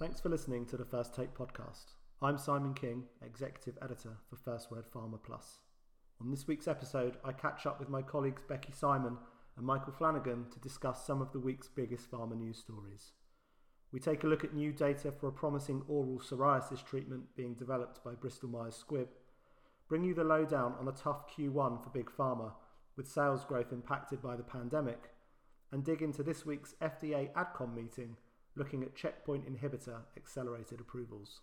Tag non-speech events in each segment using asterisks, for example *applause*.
Thanks for listening to the FirstTake podcast. I'm Simon King, Executive Editor for FirstWord Pharma Plus. On this week's episode, I catch up with my colleagues Becky Simon and Michael Flanagan to discuss some of the week's biggest pharma news stories. We take a look at new data for a promising oral psoriasis treatment being developed by Bristol Myers Squibb, bring you the lowdown on a tough Q1 for Big Pharma, with sales growth impacted by the pandemic, and dig into this week's FDA AdCom meeting looking at checkpoint inhibitor accelerated approvals.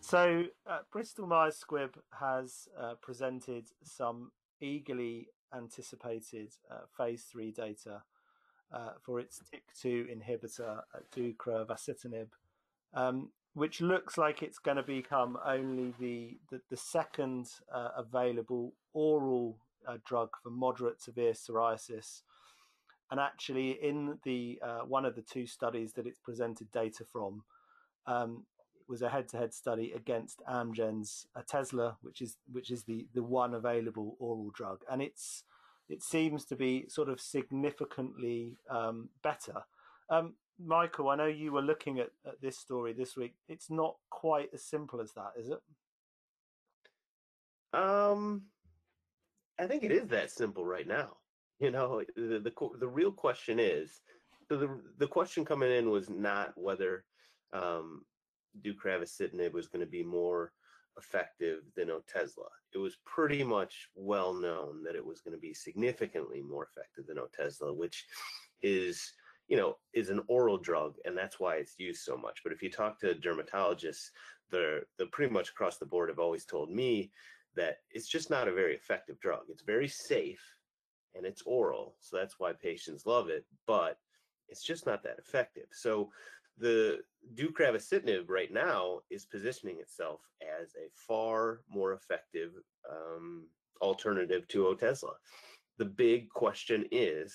So, uh, Bristol Myers Squibb has uh, presented some eagerly anticipated uh, phase three data uh, for its TYK2 inhibitor, uh, deucravacitinib, um, which looks like it's going to become only the the, the second available oral drug for moderate severe psoriasis. And actually, in the uh, one of the two studies that it's presented data from, um, was a head-to-head study against Amgen's Otezla, which is which is the the one available oral drug, and it's it seems to be sort of significantly um, better. Um, Michael, I know you were looking at, at this story this week. It's not quite as simple as that, is it? Um, I think it is that simple right now. You know, the the, the real question is so the the question coming in was not whether um, deucravacitinib was going to be more effective than Otezla. It was pretty much well known that it was going to be significantly more effective than Otezla, which is you know is an oral drug and that's why it's used so much. But if you talk to dermatologists they're, they're pretty much across the board have always told me that it's just not a very effective drug. It's very safe and it's oral so that's why patients love it but it's just not that effective. So the deucravacitinib right now is positioning itself as a far more effective um, alternative to Otezla. The big question is,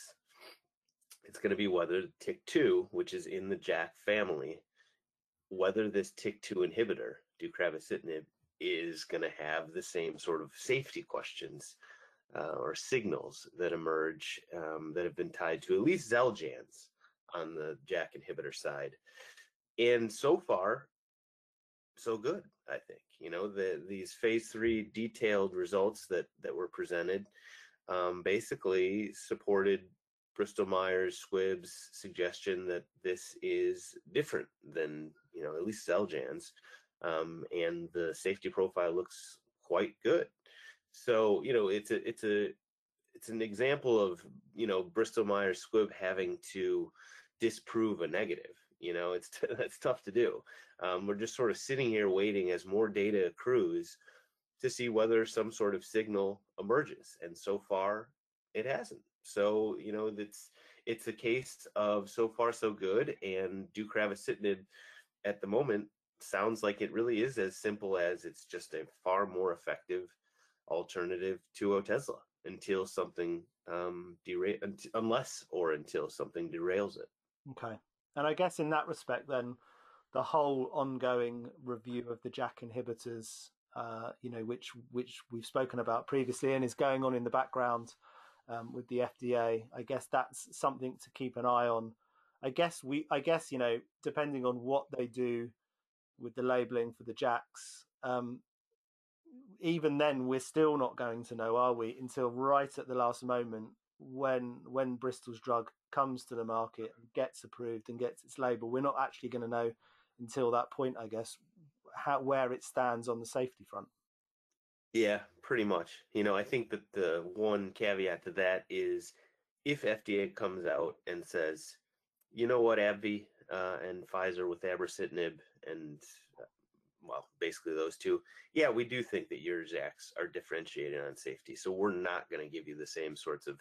it's going to be whether TYK2, which is in the JAK family, whether this TYK2 inhibitor, deucravacitinib, is going to have the same sort of safety questions uh, or signals that emerge um, that have been tied to at least Xeljanz on the JAK inhibitor side. And so far, so good, I think. You know, the these phase three detailed results that that were presented um, basically supported Bristol Myers Squibb's suggestion that this is different than, you know, at least Xeljanz. Um, and the safety profile looks quite good. So, you know, it's a it's a it's an example of, you know, Bristol Myers Squibb having to disprove a negative. You know, it's *laughs* that's tough to do. Um, we're just sort of sitting here waiting as more data accrues to see whether some sort of signal emerges, and so far, it hasn't. So you know, it's it's a case of so far so good, and deucravacitinib at the moment sounds like it really is as simple as it's just a far more effective alternative to Otezla until something um, derail unless or until something derails it. Okay. And I guess in that respect, then, the whole ongoing review of the JAK inhibitors, uh, you know, which which we've spoken about previously and is going on in the background um, with the FDA, I guess that's something to keep an eye on. I guess we, I guess you know, depending on what they do with the labeling for the JAKs, um, even then we're still not going to know, are we, until right at the last moment when when Bristol's drug comes to the market and gets approved and gets its label. We're not actually going to know until that point, I guess, how where it stands on the safety front. Yeah, pretty much. You know, I think that the one caveat to that is if FDA comes out and says, you know what, AbbVie uh, and Pfizer with abrocitinib and well, basically those two. Yeah, we do think that your JAKs are differentiated on safety. So we're not going to give you the same sorts of,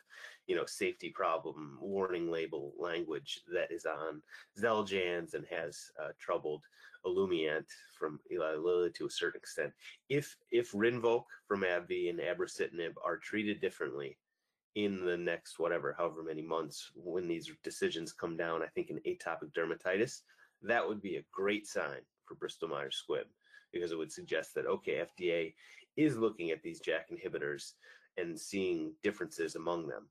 you know, safety problem warning label language that is on Xeljanz and has uh, troubled Olumiant from Eli Lilly to a certain extent. If if Rinvoq from AbbVie and abrocitinib are treated differently, in the next whatever, however many months, when these decisions come down, I think in atopic dermatitis, that would be a great sign for Bristol Myers Squibb because it would suggest that, okay, FDA is looking at these JAK inhibitors and seeing differences among them.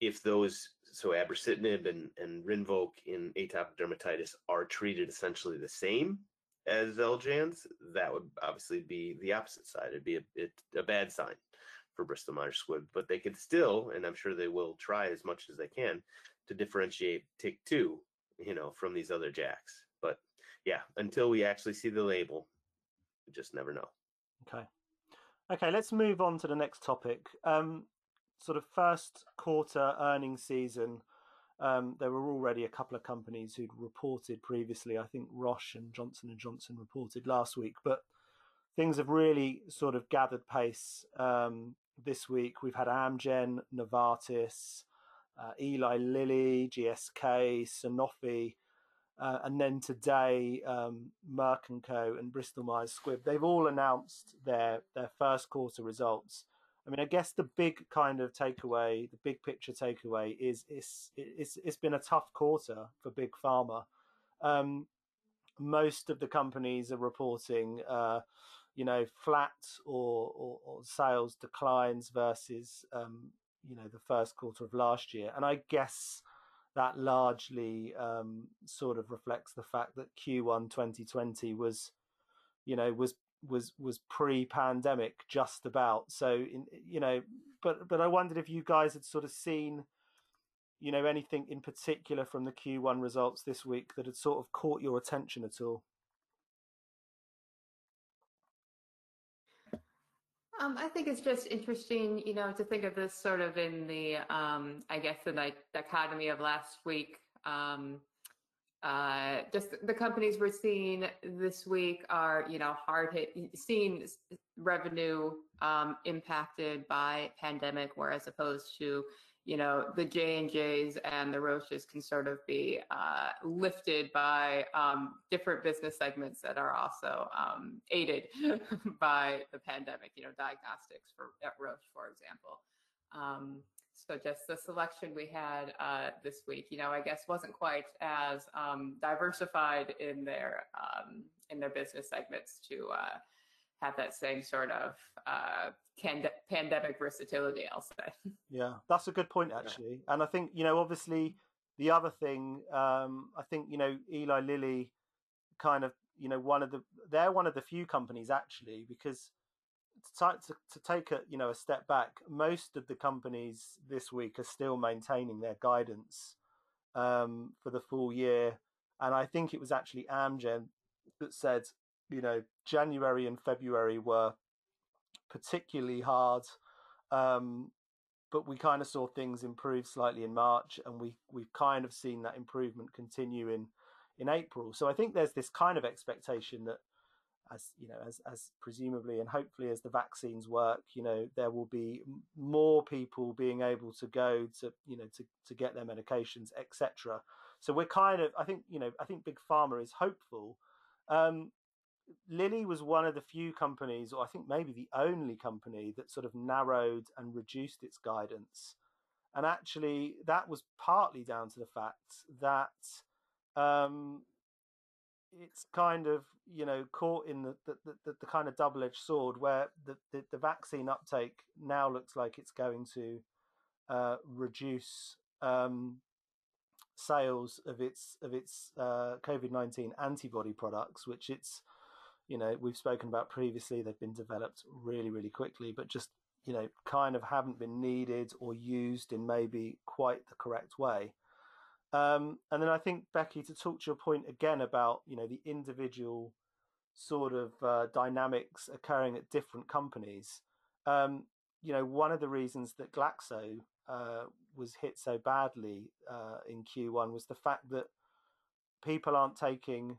If those, so abrocitinib and, and Rinvoq in atopic dermatitis are treated essentially the same as Xeljanz, that would obviously be the opposite side. It'd be a, it, a bad sign for Bristol Myers Squibb, but they could still, and I'm sure they will try as much as they can to differentiate TYK2, you know, from these other JAKs. Yeah, until we actually see the label, we just never know. Okay. Okay, let's move on to the next topic. Um, sort of first quarter earnings season. Um, there were already a couple of companies who'd reported previously. I think Roche and Johnson and Johnson reported last week, but things have really sort of gathered pace um, this week. We've had Amgen, Novartis, uh, Eli Lilly, GSK, Sanofi, uh, and then today um, Merck and Co. and Bristol Myers Squibb. They've all announced their their first quarter results. I mean, I guess the big kind of takeaway, the big picture takeaway is it's it's it's been a tough quarter for big pharma. Um, most of the companies are reporting, uh, you know, flat or, or, or sales declines versus um, you know the first quarter of last year, and I guess that largely um, sort of reflects the fact that Q1 2020 was, you know, was was was pre-pandemic just about. So in, you know but but i wondered if you guys had sort of seen you know anything in particular from the q1 results this week that had sort of caught your attention at all Um, I think it's just interesting, you know, to think of this sort of in the, um, I guess, the dichotomy of last week. Um, uh, just the companies we're seeing this week are, you know, hard hit, seeing revenue um, impacted by pandemic, whereas opposed to, you know, the J and J's and the Roches can sort of be uh, lifted by um, different business segments that are also um, aided *laughs* by the pandemic. You know, diagnostics for at Roche, for example. Um, so just the selection we had uh, this week, you know, I guess wasn't quite as um, diversified in their um, in their business segments to uh, have that same sort of uh, can- pandemic versatility. I'll say. Yeah, that's a good point actually, and I think you know, obviously, the other thing, um, I think you know, Eli Lilly, kind of, you know, one of the they're one of the few companies actually because to, to, to, take a you know a step back, most of the companies this week are still maintaining their guidance um, for the full year, and I think it was actually Amgen that said you know January and February were particularly hard, um, but we kind of saw things improve slightly in March, and we we've kind of seen that improvement continue in in April. So I think there's this kind of expectation that as you know as as presumably and hopefully as the vaccines work you know there will be more people being able to go to you know to to get their medications etc so we're kind of i think you know i think big pharma is hopeful um, lilly was one of the few companies or i think maybe the only company that sort of narrowed and reduced its guidance. And actually that was partly down to the fact that um, it's kind of you know caught in the the, the, the kind of double edged sword where the, the, the vaccine uptake now looks like it's going to uh, reduce um, sales of its of its uh, COVID nineteen antibody products, which it's you know we've spoken about previously. They've been developed really really quickly, but just you know kind of haven't been needed or used in maybe quite the correct way. Um, and then I think Becky, to talk to your point again about you know the individual sort of uh, dynamics occurring at different companies. Um, you know, one of the reasons that Glaxo uh, was hit so badly uh, in Q1 was the fact that people aren't taking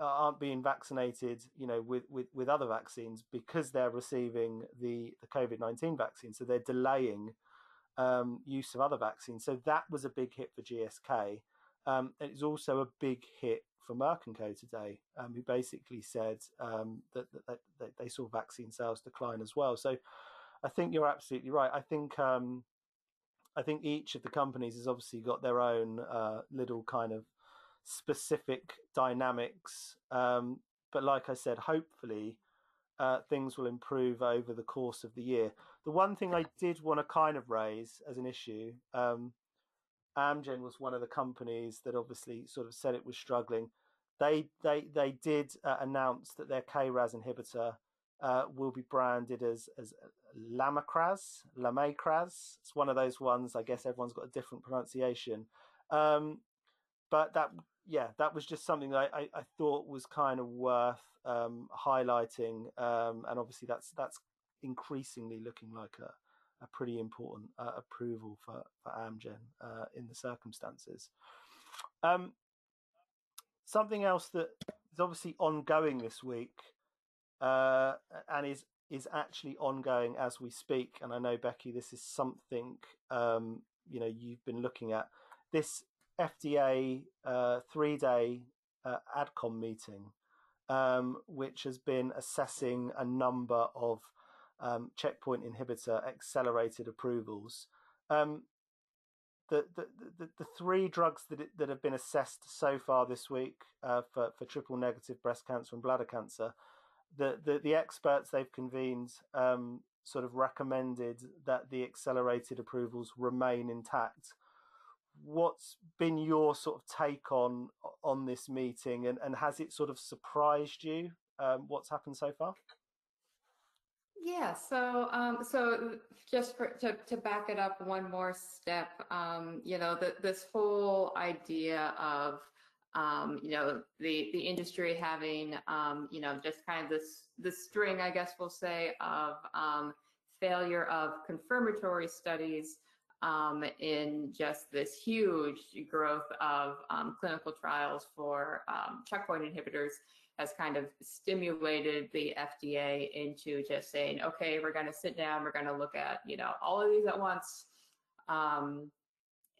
aren't being vaccinated, you know, with, with, with other vaccines because they're receiving the, the COVID nineteen vaccine. So they're delaying um, use of other vaccines. So that was a big hit for GSK. Um, it's also a big hit for Merck and Co today, um, who basically said um, that, that, that, they saw vaccine sales decline as well. So I think you're absolutely right. I think um, I think each of the companies has obviously got their own uh, little kind of specific dynamics. Um, but like I said, hopefully uh, things will improve over the course of the year. The one thing I did want to kind of raise as an issue, um, Amgen was one of the companies that obviously sort of said it was struggling. They they they did uh, announce that their KRAS inhibitor uh, will be branded as as Lumakras, Lumakras. It's one of those ones. I guess everyone's got a different pronunciation. Um, but that yeah, that was just something that I, I, I thought was kind of worth um, highlighting, um, and obviously that's that's increasingly looking like a, a pretty important uh, approval for for Amgen uh, in the circumstances. Um, something else that is obviously ongoing this week uh, and is is actually ongoing as we speak. And I know Becky, this is something um, you know you've been looking at. This FDA uh, three day uh, ADCOM meeting, um, which has been assessing a number of um, checkpoint inhibitor accelerated approvals. Um, the, the, the, the, three drugs that, it, that have been assessed so far this week uh, for, for triple negative breast cancer and bladder cancer, the, the, the experts they've convened um, sort of recommended that the accelerated approvals remain intact what's been your sort of take on on this meeting, and, and has it sort of surprised you? Um, what's happened so far? Yeah, so um, so just for, to to back it up one more step, um, you know, the, this whole idea of um, you know the the industry having um, you know just kind of this this string, I guess we'll say, of um, failure of confirmatory studies um, in just this huge growth of um, clinical trials for um, checkpoint inhibitors has kind of stimulated the FDA into just saying, okay, we're going to sit down, we're going to look at you know all of these at once, um,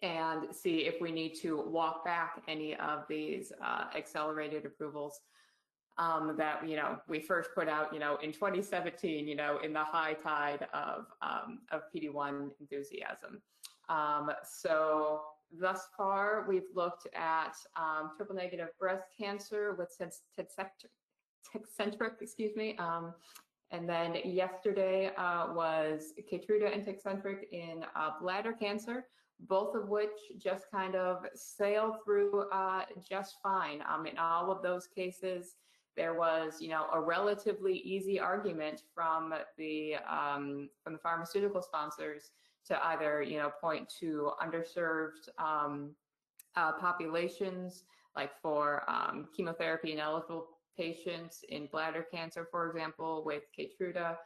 and see if we need to walk back any of these uh, accelerated approvals um, that you know we first put out you know in 2017 you know in the high tide of um, of PD1 enthusiasm. Um, so thus far we've looked at um, triple negative breast cancer with Tecentriq, excuse me. Um, and then yesterday uh, was Keytruda and Tecentriq in uh, bladder cancer both of which just kind of sail through uh, just fine. Um, in all of those cases, there was, you know, a relatively easy argument from the um, from the pharmaceutical sponsors to either, you know, point to underserved um, uh, populations, like for um, chemotherapy ineligible patients in bladder cancer, for example, with Keytruda,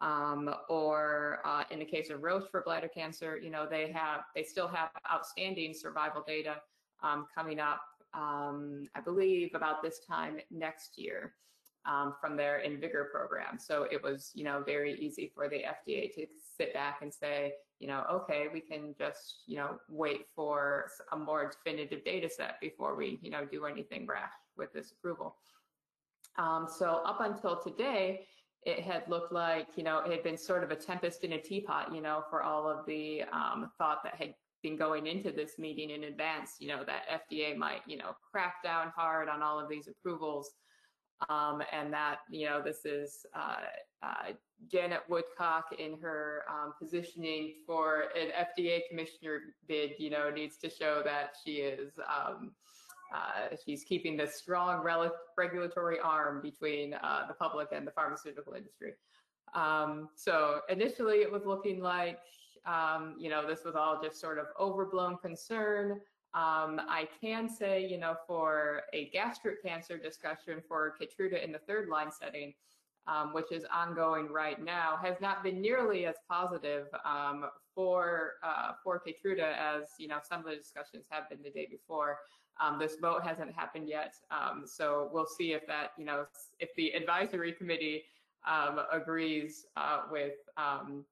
um, or uh, in the case of Roche for bladder cancer, you know, they have they still have outstanding survival data um, coming up um, I believe about this time next year um, from their IMvigor program. So it was, you know, very easy for the FDA to sit back and say, you know, okay, we can just, you know, wait for a more definitive data set before we, you know, do anything rash with this approval. Um, so up until today, it had looked like, you know, it had been sort of a tempest in a teapot, you know, for all of the um, thought that had been going into this meeting in advance, you know, that FDA might, you know, crack down hard on all of these approvals. Um, and that, you know, this is uh, uh, Janet Woodcock in her um, positioning for an FDA commissioner bid, you know, needs to show that she is, um, uh, she's keeping this strong rel- regulatory arm between uh, the public and the pharmaceutical industry. Um, so initially it was looking like um, you know, this was all just sort of overblown concern. Um, I can say, you know, for a gastric cancer discussion for Keytruda in the third line setting, um, which is ongoing right now, has not been nearly as positive um, for uh, for Keytruda as you know some of the discussions have been the day before. Um, this vote hasn't happened yet, um, so we'll see if that you know if the advisory committee um, agrees uh, with um,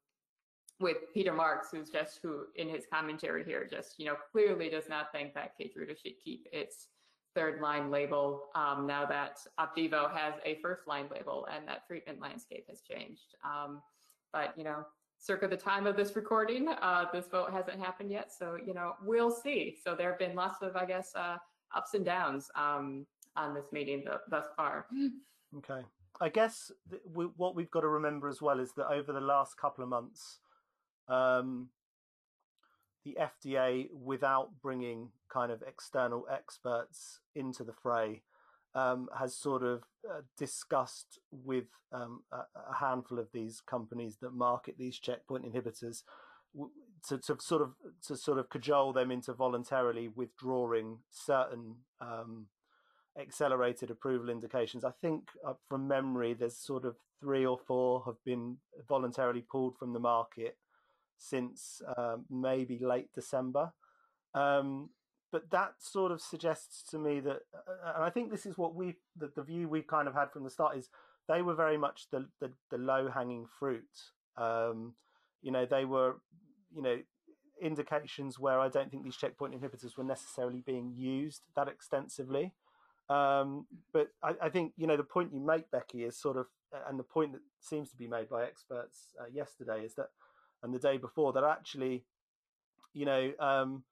with Peter Marks, who's just who in his commentary here just you know clearly does not think that Keytruda should keep its third line label um, now that Opdivo has a first line label and that treatment landscape has changed. Um, but you know, circa the time of this recording. Uh, this vote hasn't happened yet, so you know we'll see. So there have been lots of, I guess, uh, ups and downs um, on this meeting th- thus far. Okay, I guess th- we, what we've got to remember as well is that over the last couple of months, um, the FDA, without bringing kind of external experts into the fray, um, has sort of uh, discussed with um, a, a, handful of these companies that market these checkpoint inhibitors to, to, sort of to sort of cajole them into voluntarily withdrawing certain um, accelerated approval indications. I think uh, from memory, there's sort of three or four have been voluntarily pulled from the market since um, maybe late December. Um, but that sort of suggests to me that, uh, and I think this is what we, the, the view we've kind of had from the start is they were very much the the, the low hanging fruit. Um, you know, they were, you know, indications where I don't think these checkpoint inhibitors were necessarily being used that extensively. Um, but I, I, think you know the point you make, Becky, is sort of, and the point that seems to be made by experts uh, yesterday is that, and the day before, that actually, you know, um,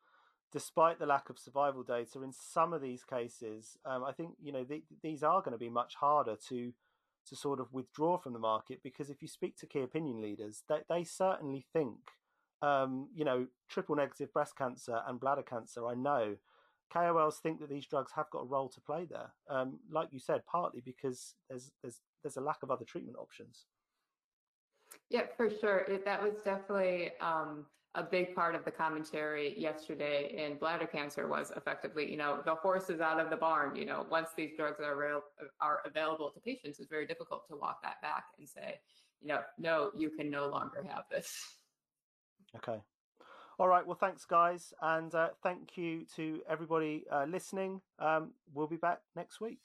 despite the lack of survival data in some of these cases, um, I think you know the, these are going to be much harder to to sort of withdraw from the market because if you speak to key opinion leaders, they, they certainly think, um, you know, triple negative breast cancer and bladder cancer. I know KOLs think that these drugs have got a role to play there. Um, like you said, partly because there's there's there's a lack of other treatment options. Yeah, for sure. It, that was definitely um, a big part of the commentary yesterday in bladder cancer was effectively, you know, the horse is out of the barn. You know, once these drugs are real, are available to patients, it's very difficult to walk that back and say, you know, no, you can no longer have this. Okay. All right. Well, thanks, guys, and uh, thank you to everybody uh, listening. Um, we'll be back next week.